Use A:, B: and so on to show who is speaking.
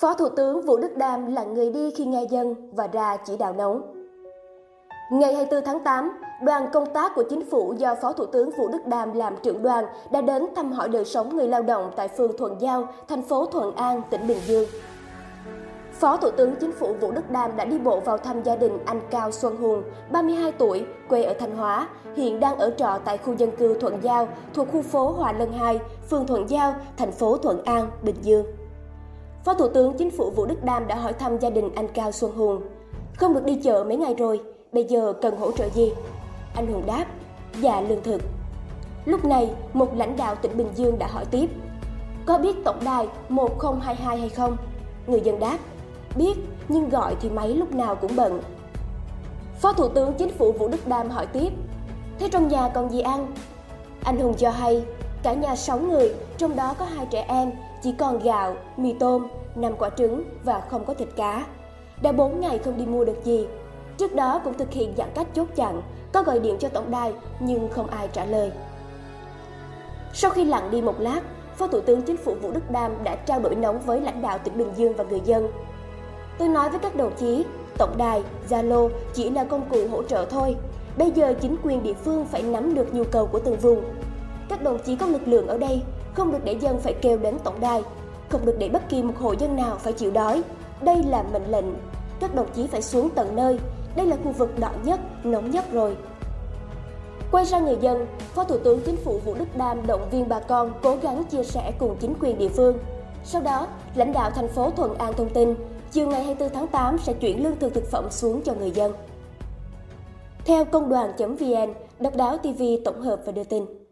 A: Phó Thủ tướng Vũ Đức Đam là người đi khi nghe dân và ra chỉ đạo nấu. Ngày 24 tháng 8, đoàn công tác của chính phủ do Phó Thủ tướng Vũ Đức Đam làm trưởng đoàn đã đến thăm hỏi đời sống người lao động tại phường Thuận Giao, thành phố Thuận An, tỉnh Bình Dương. Phó Thủ tướng Chính phủ Vũ Đức Đam đã đi bộ vào thăm gia đình anh Cao Xuân Hùng, 32 tuổi, quê ở Thanh Hóa, hiện đang ở trọ tại khu dân cư Thuận Giao thuộc khu phố Hòa Lân 2, phường Thuận Giao, thành phố Thuận An, Bình Dương. Phó Thủ tướng Chính phủ Vũ Đức Đam đã hỏi thăm gia đình anh Cao Xuân Hùng. Không được đi chợ mấy ngày rồi, bây giờ cần hỗ trợ gì? Anh Hùng đáp, dạ lương thực. Lúc này, một lãnh đạo tỉnh Bình Dương đã hỏi tiếp, có biết tổng đài 1022 hay không? Người dân đáp, biết nhưng gọi thì máy lúc nào cũng bận. Phó Thủ tướng Chính phủ Vũ Đức Đam hỏi tiếp, thế trong nhà còn gì ăn? Anh Hùng cho hay, cả nhà 6 người, trong đó có hai trẻ em, chỉ còn gạo, mì tôm, năm quả trứng và không có thịt cá. Đã 4 ngày không đi mua được gì. Trước đó cũng thực hiện giãn cách chốt chặn, có gọi điện cho tổng đài nhưng không ai trả lời. Sau khi lặng đi một lát, Phó Thủ tướng Chính phủ Vũ Đức Đam đã trao đổi nóng với lãnh đạo tỉnh Bình Dương và người dân. Tôi nói với các đồng chí, tổng đài, Zalo chỉ là công cụ hỗ trợ thôi. Bây giờ chính quyền địa phương phải nắm được nhu cầu của từng vùng. Các đồng chí có lực lượng ở đây, không được để dân phải kêu đến tổng đài, không được để bất kỳ một hộ dân nào phải chịu đói. Đây là mệnh lệnh. Các đồng chí phải xuống tận nơi. Đây là khu vực đỏ nhất, nóng nhất rồi. Quay ra người dân, Phó Thủ tướng Chính phủ Vũ Đức Đam động viên bà con cố gắng chia sẻ cùng chính quyền địa phương. Sau đó, lãnh đạo thành phố Thuận An thông tin, chiều ngày 24 tháng 8 sẽ chuyển lương thực thực phẩm xuống cho người dân. Theo công đoàn.vn, Độc đáo TV tổng hợp và đưa tin.